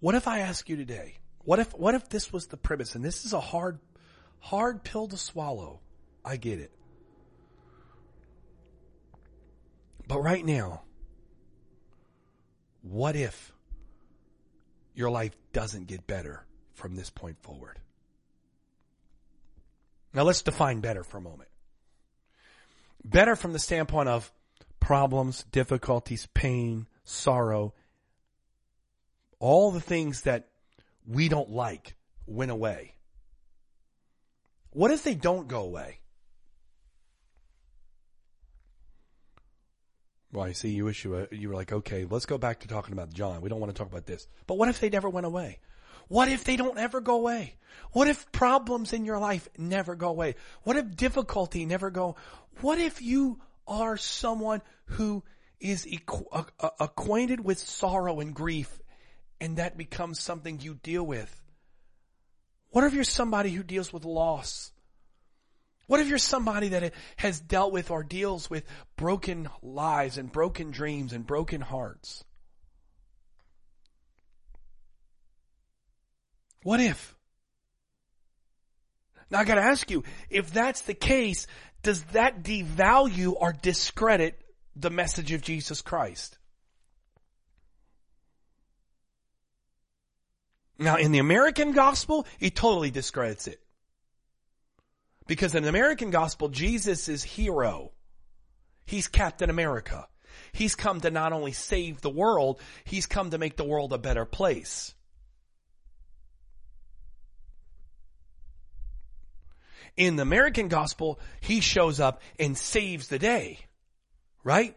What if I ask you today? What if, what if this was the premise? And this is a hard, hard pill to swallow. I get it. But right now, what if your life doesn't get better from this point forward? Now let's define better for a moment. Better from the standpoint of problems, difficulties, pain, sorrow, all the things that we don't like went away. What if they don't go away? Well, I see you issue a you were like, okay, let's go back to talking about John. We don't want to talk about this. But what if they never went away? What if they don't ever go away? What if problems in your life never go away? What if difficulty never go? What if you are someone who is acquainted with sorrow and grief and that becomes something you deal with? What if you're somebody who deals with loss? What if you're somebody that has dealt with or deals with broken lives and broken dreams and broken hearts? What if? Now I gotta ask you, if that's the case, does that devalue or discredit the message of Jesus Christ? Now in the American gospel, he totally discredits it. Because in the American gospel, Jesus is hero. He's Captain America. He's come to not only save the world, he's come to make the world a better place. In the American gospel, he shows up and saves the day. Right?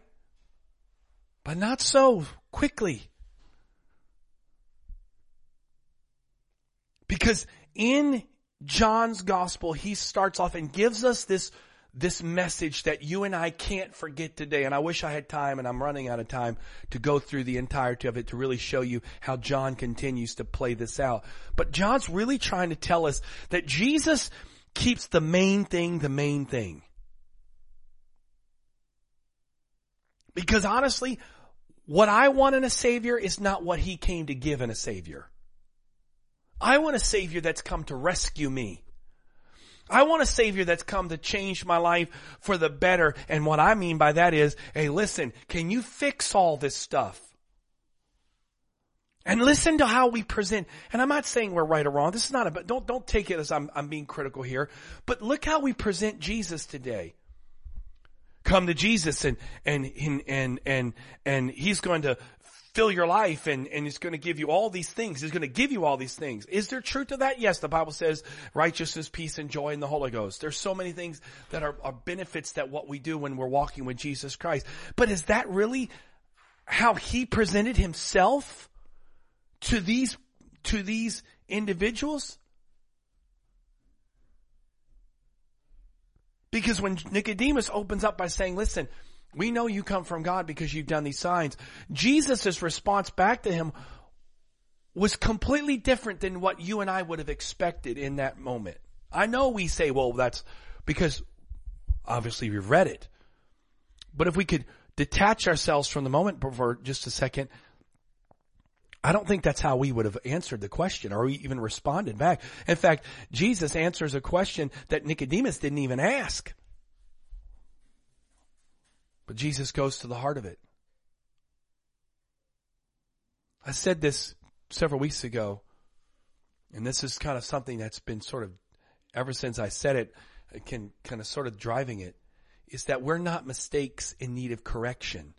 But not so quickly. Because in John's gospel, he starts off and gives us this, this message that you and I can't forget today. And I wish I had time and I'm running out of time to go through the entirety of it to really show you how John continues to play this out. But John's really trying to tell us that Jesus keeps the main thing the main thing. Because honestly, what I want in a savior is not what he came to give in a savior. I want a savior that's come to rescue me. I want a savior that's come to change my life for the better. And what I mean by that is, hey, listen, can you fix all this stuff? And listen to how we present. And I'm not saying we're right or wrong. This is not a, don't, don't take it as I'm, I'm being critical here. But look how we present Jesus today. Come to Jesus and, and, and, and, and, and he's going to fill your life and, and he's going to give you all these things. He's going to give you all these things. Is there truth to that? Yes, the Bible says righteousness, peace, and joy in the Holy Ghost. There's so many things that are, are benefits that what we do when we're walking with Jesus Christ. But is that really how he presented himself to these, to these individuals? Because when Nicodemus opens up by saying, listen, we know you come from God because you've done these signs. Jesus' response back to him was completely different than what you and I would have expected in that moment. I know we say, well, that's because obviously we've read it. But if we could detach ourselves from the moment for just a second, I don't think that's how we would have answered the question or even responded back. In fact, Jesus answers a question that Nicodemus didn't even ask. But Jesus goes to the heart of it. I said this several weeks ago, and this is kind of something that's been sort of, ever since I said it, can kind of sort of driving it, is that we're not mistakes in need of correction,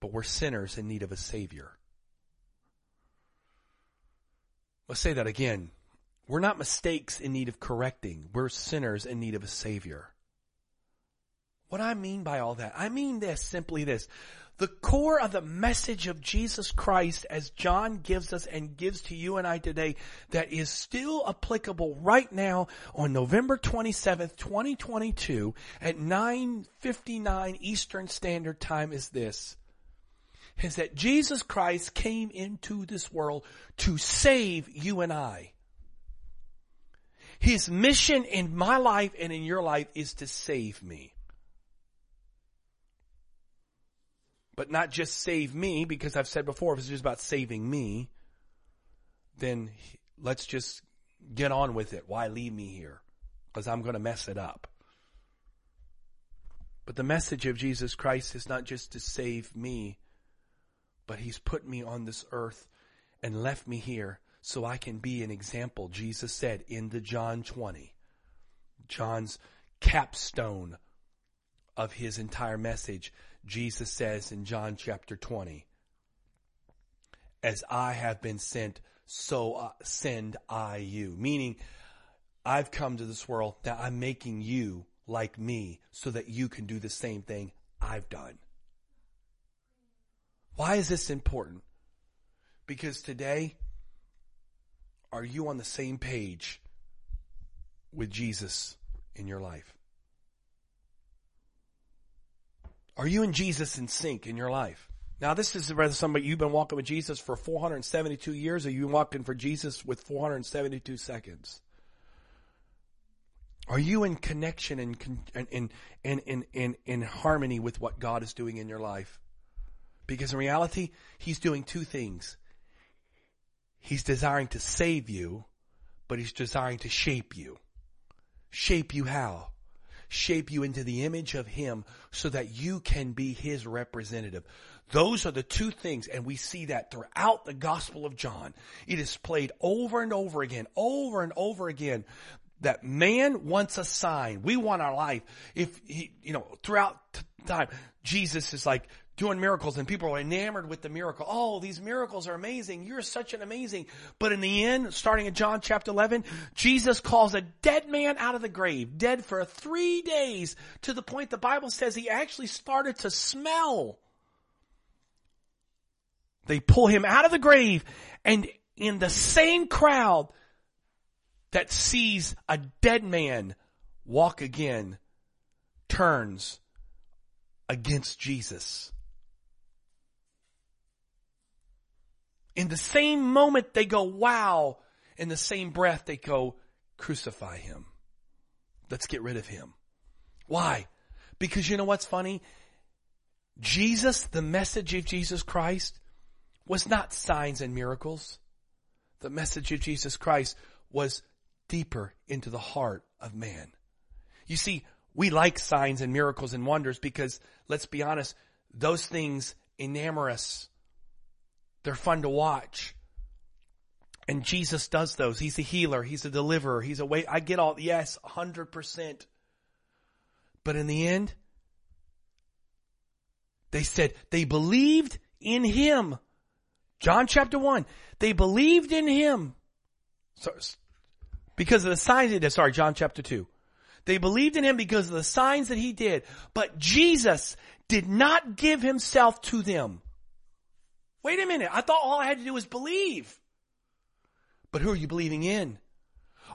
but we're sinners in need of a savior. Let's say that again. We're not mistakes in need of correcting. We're sinners in need of a savior. What I mean by all that, I mean this, simply this. The core of the message of Jesus Christ as John gives us and gives to you and I today that is still applicable right now on November 27th, 2022 at 9.59 Eastern Standard Time is this. Is that Jesus Christ came into this world to save you and I. His mission in my life and in your life is to save me. But not just save me, because I've said before, if it's just about saving me, then let's just get on with it. Why leave me here? Because I'm going to mess it up. But the message of Jesus Christ is not just to save me, but He's put me on this earth and left me here so I can be an example, Jesus said in the John 20. John's capstone of his entire message Jesus says in John chapter 20, as I have been sent, so uh, send I you. Meaning, I've come to this world, now I'm making you like me so that you can do the same thing I've done. Why is this important? Because today, are you on the same page with Jesus in your life? Are you and Jesus in sync in your life? Now, this is whether somebody you've been walking with Jesus for 472 years, or you've been walking for Jesus with 472 seconds. Are you in connection and in in in in in harmony with what God is doing in your life? Because in reality, He's doing two things. He's desiring to save you, but He's desiring to shape you. Shape you how? Shape you into the image of Him so that you can be His representative. Those are the two things, and we see that throughout the Gospel of John. It is played over and over again, over and over again. That man wants a sign. We want our life. If he, you know, throughout time, Jesus is like, doing miracles and people are enamored with the miracle. Oh, these miracles are amazing. You're such an amazing. But in the end, starting in John chapter 11, Jesus calls a dead man out of the grave, dead for three days to the point the Bible says he actually started to smell. They pull him out of the grave and in the same crowd that sees a dead man walk again turns against Jesus. In the same moment they go, wow. In the same breath they go, crucify him. Let's get rid of him. Why? Because you know what's funny? Jesus, the message of Jesus Christ was not signs and miracles. The message of Jesus Christ was deeper into the heart of man. You see, we like signs and miracles and wonders because let's be honest, those things enamor us. They're fun to watch. And Jesus does those. He's a healer. He's a deliverer. He's a way. I get all, yes, 100%. But in the end, they said they believed in him. John chapter 1. They believed in him. So, because of the signs he did. Sorry, John chapter 2. They believed in him because of the signs that he did. But Jesus did not give himself to them. Wait a minute. I thought all I had to do was believe. But who are you believing in?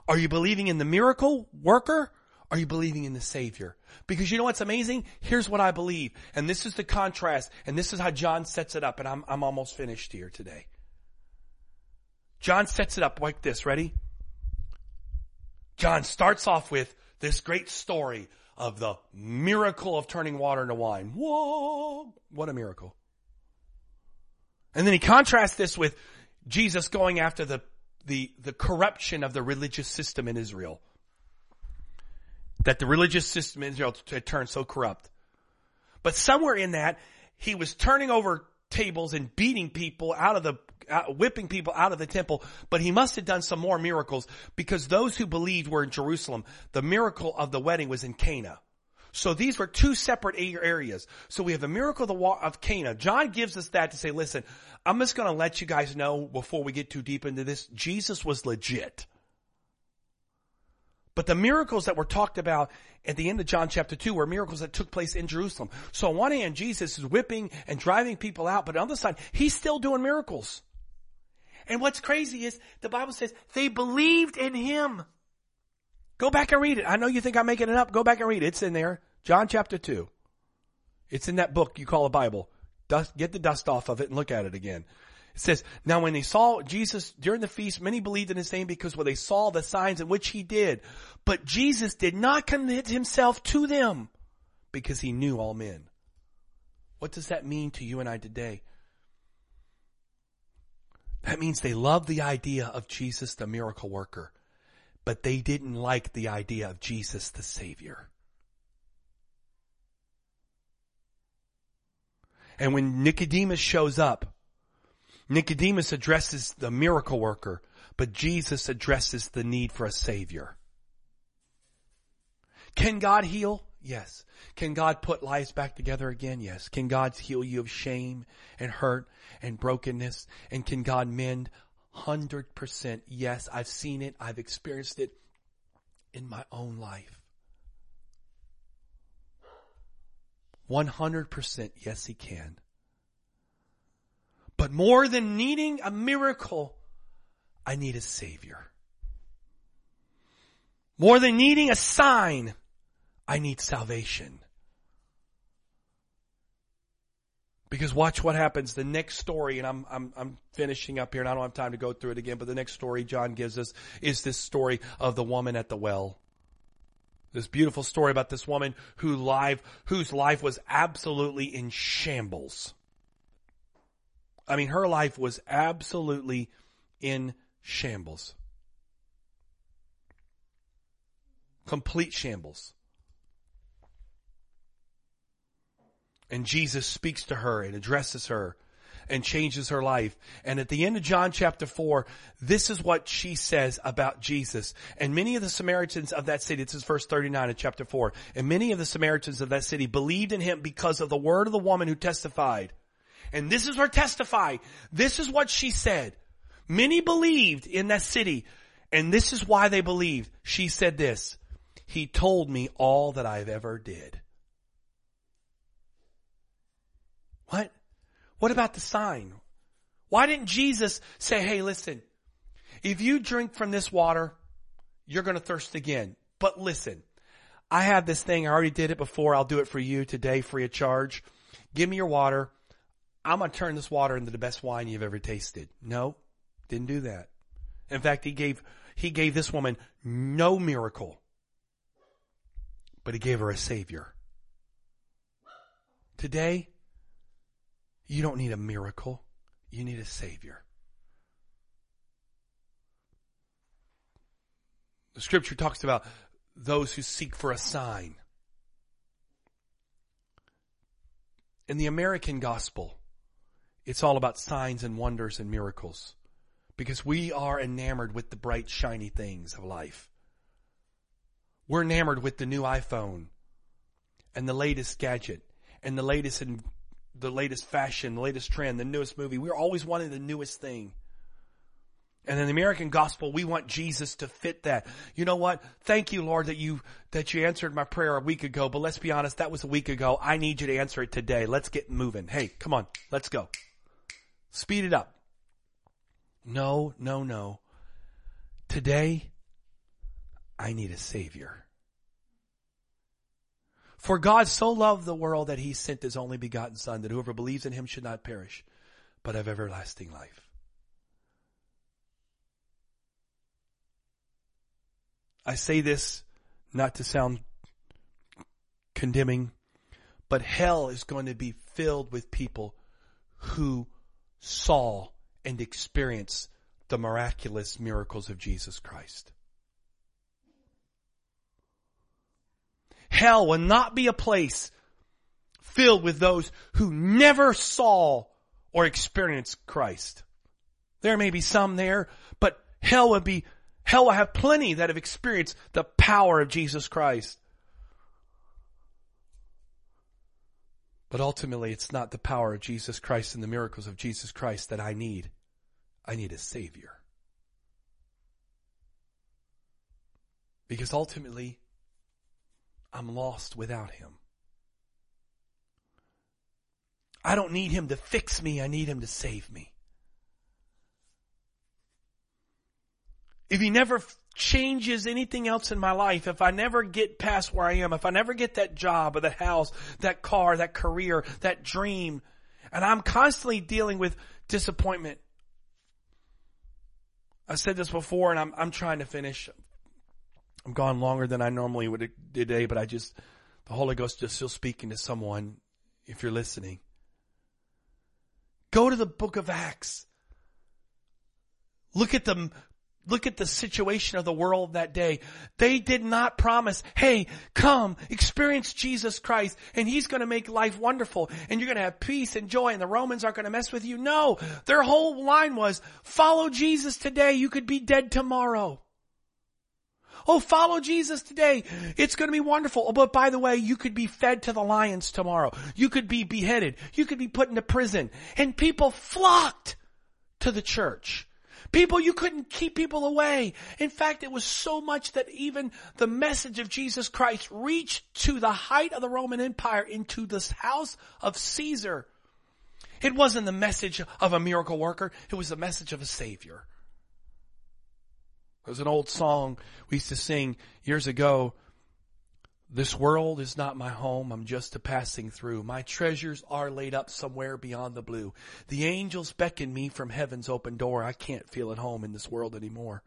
Are you believing in the miracle worker? Are you believing in the Savior? Because you know what's amazing? Here's what I believe. And this is the contrast. And this is how John sets it up. And I'm, I'm almost finished here today. John sets it up like this. Ready? John starts off with this great story of the miracle of turning water into wine. Whoa! What a miracle. And then he contrasts this with Jesus going after the, the, the corruption of the religious system in Israel. That the religious system in Israel had turned so corrupt. But somewhere in that, he was turning over tables and beating people out of the whipping people out of the temple, but he must have done some more miracles because those who believed were in Jerusalem. The miracle of the wedding was in Cana. So these were two separate areas. So we have the miracle of the wa- of Cana. John gives us that to say, listen, I'm just going to let you guys know before we get too deep into this, Jesus was legit. But the miracles that were talked about at the end of John chapter 2 were miracles that took place in Jerusalem. So on one hand, Jesus is whipping and driving people out, but on the other side, he's still doing miracles. And what's crazy is the Bible says they believed in him. Go back and read it. I know you think I'm making it up. Go back and read it. It's in there. John chapter 2. It's in that book you call a Bible. Dust, get the dust off of it and look at it again. It says, now when they saw Jesus during the feast, many believed in his name because when they saw the signs in which he did. But Jesus did not commit himself to them because he knew all men. What does that mean to you and I today? That means they love the idea of Jesus the miracle worker, but they didn't like the idea of Jesus the Savior. And when Nicodemus shows up, Nicodemus addresses the miracle worker, but Jesus addresses the need for a Savior. Can God heal? Yes. Can God put lives back together again? Yes. Can God heal you of shame and hurt and brokenness? And can God mend? 100% yes. I've seen it. I've experienced it in my own life. 100% yes, He can. But more than needing a miracle, I need a Savior. More than needing a sign, I need salvation. Because watch what happens. The next story, and I'm, I'm, I'm finishing up here and I don't have time to go through it again, but the next story John gives us is this story of the woman at the well. This beautiful story about this woman who live, whose life was absolutely in shambles. I mean, her life was absolutely in shambles. Complete shambles. And Jesus speaks to her and addresses her and changes her life. And at the end of John chapter 4, this is what she says about Jesus. And many of the Samaritans of that city, this is verse 39 of chapter 4, and many of the Samaritans of that city believed in him because of the word of the woman who testified. And this is her testify. This is what she said. Many believed in that city. And this is why they believed. She said this. He told me all that I've ever did. What? What about the sign? Why didn't Jesus say, hey, listen, if you drink from this water, you're going to thirst again. But listen, I have this thing. I already did it before. I'll do it for you today free of charge. Give me your water. I'm going to turn this water into the best wine you've ever tasted. No, didn't do that. In fact, he gave, he gave this woman no miracle, but he gave her a savior. Today, you don't need a miracle. You need a savior. The scripture talks about those who seek for a sign. In the American gospel, it's all about signs and wonders and miracles because we are enamored with the bright, shiny things of life. We're enamored with the new iPhone and the latest gadget and the latest the latest fashion, the latest trend, the newest movie. We're always wanting the newest thing. And in the American gospel, we want Jesus to fit that. You know what? Thank you, Lord, that you, that you answered my prayer a week ago, but let's be honest, that was a week ago. I need you to answer it today. Let's get moving. Hey, come on, let's go. Speed it up. No, no, no. Today, I need a Savior. For God so loved the world that he sent his only begotten Son, that whoever believes in him should not perish, but have everlasting life. I say this not to sound condemning, but hell is going to be filled with people who saw and experienced the miraculous miracles of Jesus Christ. Hell will not be a place filled with those who never saw or experienced Christ. There may be some there, but hell will be Hell will have plenty that have experienced the power of Jesus Christ. But ultimately, it's not the power of Jesus Christ and the miracles of Jesus Christ that I need. I need a Savior. Because ultimately, I'm lost without Him. I don't need Him to fix me, I need Him to save me. if he never changes anything else in my life, if I never get past where I am, if I never get that job or that house, that car, that career, that dream, and I'm constantly dealing with disappointment. I said this before and I'm, I'm trying to finish. I'm gone longer than I normally would today, but I just, the Holy Ghost just still speaking to someone if you're listening. Go to the book of Acts. Look at the Look at the situation of the world that day. They did not promise, hey, come, experience Jesus Christ, and He's gonna make life wonderful, and you're gonna have peace and joy, and the Romans aren't gonna mess with you. No! Their whole line was, follow Jesus today, you could be dead tomorrow. Oh, follow Jesus today. It's going to be wonderful. Oh, but by the way, you could be fed to the lions tomorrow. You could be beheaded. You could be put into prison. And people flocked to the church. People, you couldn't keep people away. In fact, it was so much that even the message of Jesus Christ reached to the height of the Roman Empire into this house of Caesar. It wasn't the message of a miracle worker. It was the message of a savior. There's an old song we used to sing years ago this world is not my home. I'm just a passing through. My treasures are laid up somewhere beyond the blue. The angels beckon me from heaven's open door. I can't feel at home in this world anymore.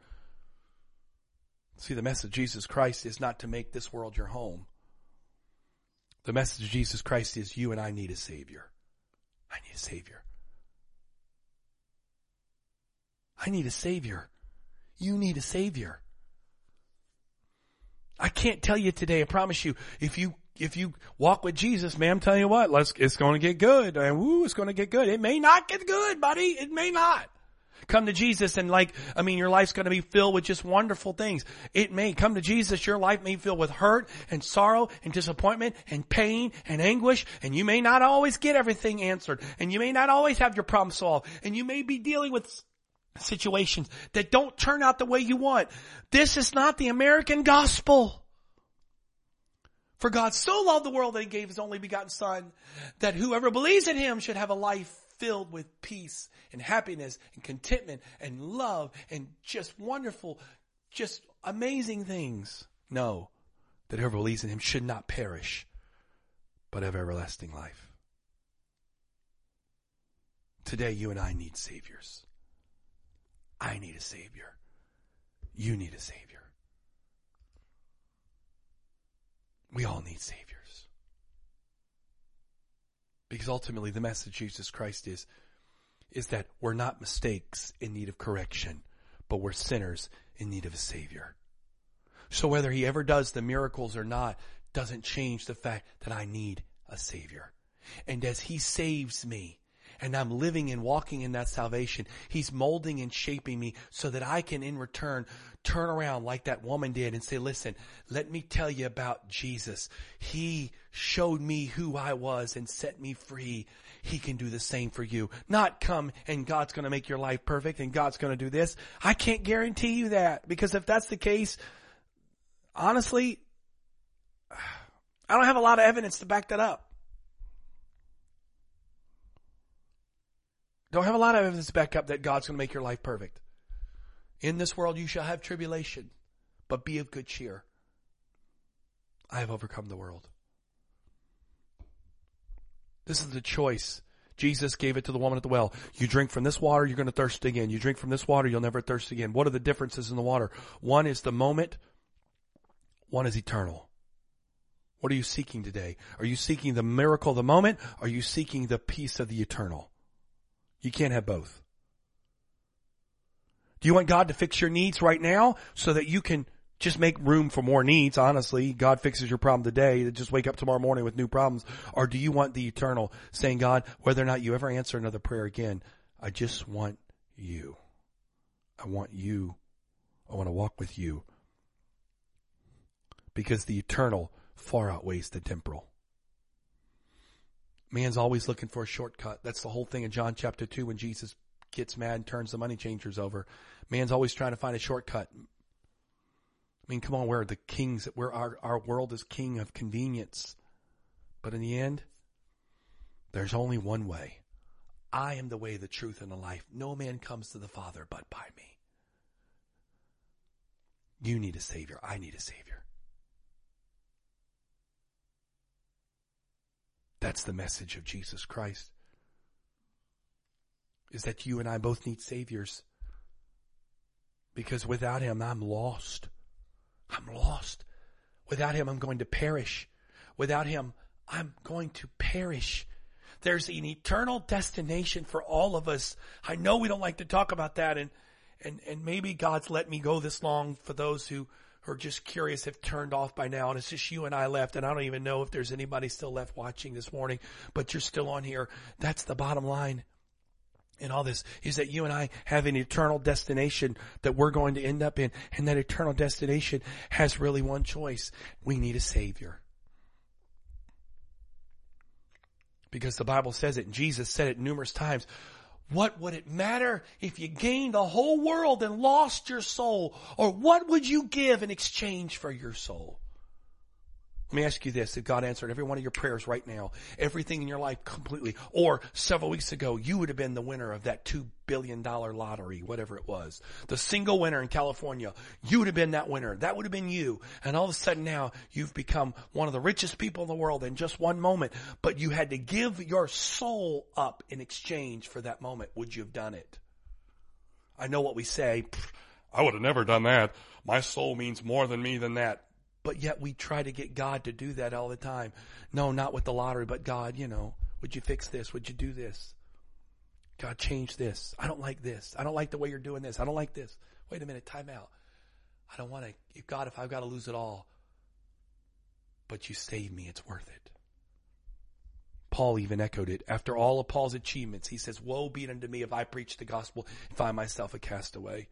See, the message of Jesus Christ is not to make this world your home. The message of Jesus Christ is you and I need a Savior. I need a Savior. I need a Savior. You need a Savior. I can't tell you today, I promise you, if you if you walk with Jesus, man, I'm telling you what, let's, it's going to get good. And woo, it's going to get good. It may not get good, buddy. It may not. Come to Jesus and like, I mean, your life's going to be filled with just wonderful things. It may come to Jesus, your life may fill with hurt and sorrow and disappointment and pain and anguish. And you may not always get everything answered. And you may not always have your problem solved. And you may be dealing with situations that don't turn out the way you want. This is not the American gospel. For God so loved the world that he gave his only begotten son that whoever believes in him should have a life filled with peace and happiness and contentment and love and just wonderful, just amazing things. No, that whoever believes in him should not perish, but have everlasting life. Today you and I need saviors. I need a Savior. You need a Savior. We all need Saviors. Because ultimately the message of Jesus Christ is, is that we're not mistakes in need of correction, but we're sinners in need of a Savior. So whether He ever does the miracles or not doesn't change the fact that I need a Savior. And as He saves me, and I'm living and walking in that salvation. He's molding and shaping me so that I can in return turn around like that woman did and say, listen, let me tell you about Jesus. He showed me who I was and set me free. He can do the same for you. Not come and God's going to make your life perfect and God's going to do this. I can't guarantee you that because if that's the case, honestly, I don't have a lot of evidence to back that up. Don't have a lot of evidence to back up that God's going to make your life perfect. In this world you shall have tribulation, but be of good cheer. I have overcome the world. This is the choice. Jesus gave it to the woman at the well. You drink from this water, you're going to thirst again. You drink from this water, you'll never thirst again. What are the differences in the water? One is the moment, one is eternal. What are you seeking today? Are you seeking the miracle of the moment? Are you seeking the peace of the eternal? You can't have both. Do you want God to fix your needs right now so that you can just make room for more needs, honestly. God fixes your problem today. Just wake up tomorrow morning with new problems. Or do you want the eternal saying, God, whether or not you ever answer another prayer again, I just want you. I want you. I want to walk with you. Because the eternal far outweighs the temporal. Man's always looking for a shortcut. That's the whole thing in John chapter 2 when Jesus gets mad and turns the money changers over. Man's always trying to find a shortcut. I mean, come on, we're the kings. We're our, our world is king of convenience. But in the end, there's only one way. I am the way, the truth, and the life. No man comes to the Father but by me. You need a Savior. I need a Savior. That's the message of Jesus Christ. Is that you and I both need Saviors. Because without Him, I'm lost. I'm lost. Without him, I'm going to perish. Without him, I'm going to perish. There's an eternal destination for all of us. I know we don't like to talk about that and, and, and maybe God's let me go this long for those who, who are just curious have turned off by now and it's just you and I left and I don't even know if there's anybody still left watching this morning, but you're still on here. That's the bottom line in all this is that you and I have an eternal destination that we're going to end up in. And that eternal destination has really one choice. We need a savior. Because the Bible says it and Jesus said it numerous times. What would it matter if you gained the whole world and lost your soul? Or what would you give in exchange for your soul? Let me ask you this. If God answered every one of your prayers right now, everything in your life completely, or several weeks ago, you would have been the winner of that two billion dollar lottery, whatever it was. The single winner in California, you would have been that winner. That would have been you. And all of a sudden now, you've become one of the richest people in the world in just one moment, but you had to give your soul up in exchange for that moment. Would you have done it? I know what we say. I would have never done that. My soul means more than me than that. But yet we try to get God to do that all the time. No, not with the lottery, but God, you know, would you fix this? Would you do this? God, change this. I don't like this. I don't like the way you're doing this. I don't like this. Wait a minute, time out. I don't want to, God, if I've got to lose it all, but you save me, it's worth it. Paul even echoed it. After all of Paul's achievements, he says, Woe be unto me if I preach the gospel and find myself a castaway.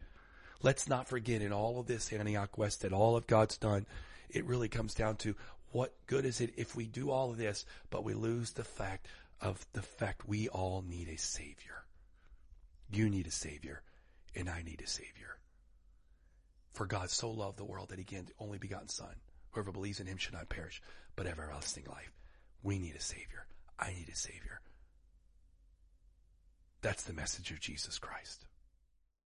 Let's not forget in all of this, Antioch West, that all of God's done it really comes down to what good is it if we do all of this, but we lose the fact of the fact we all need a savior. You need a savior and I need a savior. For God so loved the world that he gave the only begotten son. Whoever believes in him should not perish, but have everlasting life. We need a savior. I need a savior. That's the message of Jesus Christ.